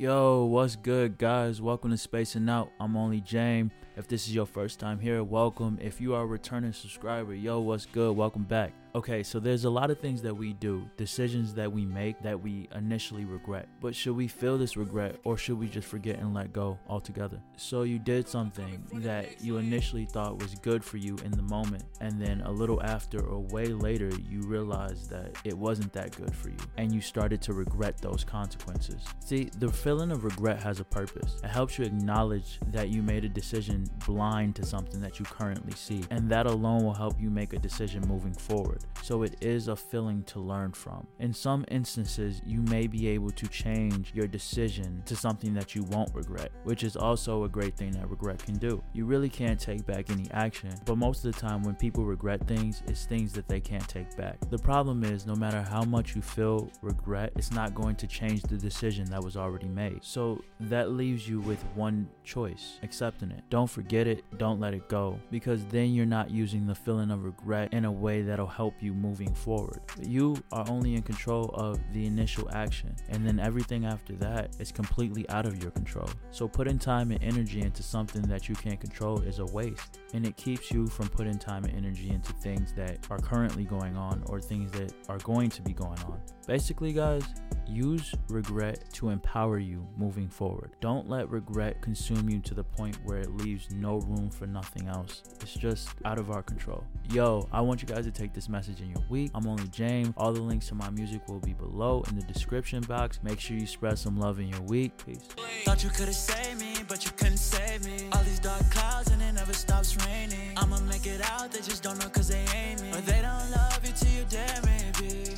Yo, what's good, guys? Welcome to Spacing Out. I'm only James. If this is your first time here, welcome. If you are a returning subscriber, yo, what's good? Welcome back. Okay, so there's a lot of things that we do, decisions that we make that we initially regret. But should we feel this regret or should we just forget and let go altogether? So you did something that you initially thought was good for you in the moment, and then a little after or way later, you realized that it wasn't that good for you, and you started to regret those consequences. See, the feeling of regret has a purpose. It helps you acknowledge that you made a decision blind to something that you currently see, and that alone will help you make a decision moving forward. So it is a feeling to learn from. In some instances, you may be able to change your decision to something that you won't regret, which is also a great thing that regret can do. You really can't take back any action, but most of the time when people regret things, it's things that they can't take back. The problem is no matter how much you feel regret, it's not going to change the decision that was already made. So that leaves you with one choice, accepting it. Don't forget it, don't let it go, because then you're not using the feeling of regret in a way that'll help you moving forward. You are only in control of the initial action, and then everything after that is completely out of your control. So putting time and energy into something that you can't control is a waste, and it keeps you from putting time and energy into things that are currently going on or things that are going to be going on. Basically, guys, use regret to empower you moving forward. Don't let regret consume you to the point where it leaves no room for nothing else. It's just out of our control. Yo, I want you guys to take this message in your week. I'm only James. All the links to my music will be below in the description box. Make sure you spread some love in your week. Peace. Thought you could've saved me, but you couldn't save me. All these dark clouds and it never stops raining. I'ma make it out, they just don't know cause they ain't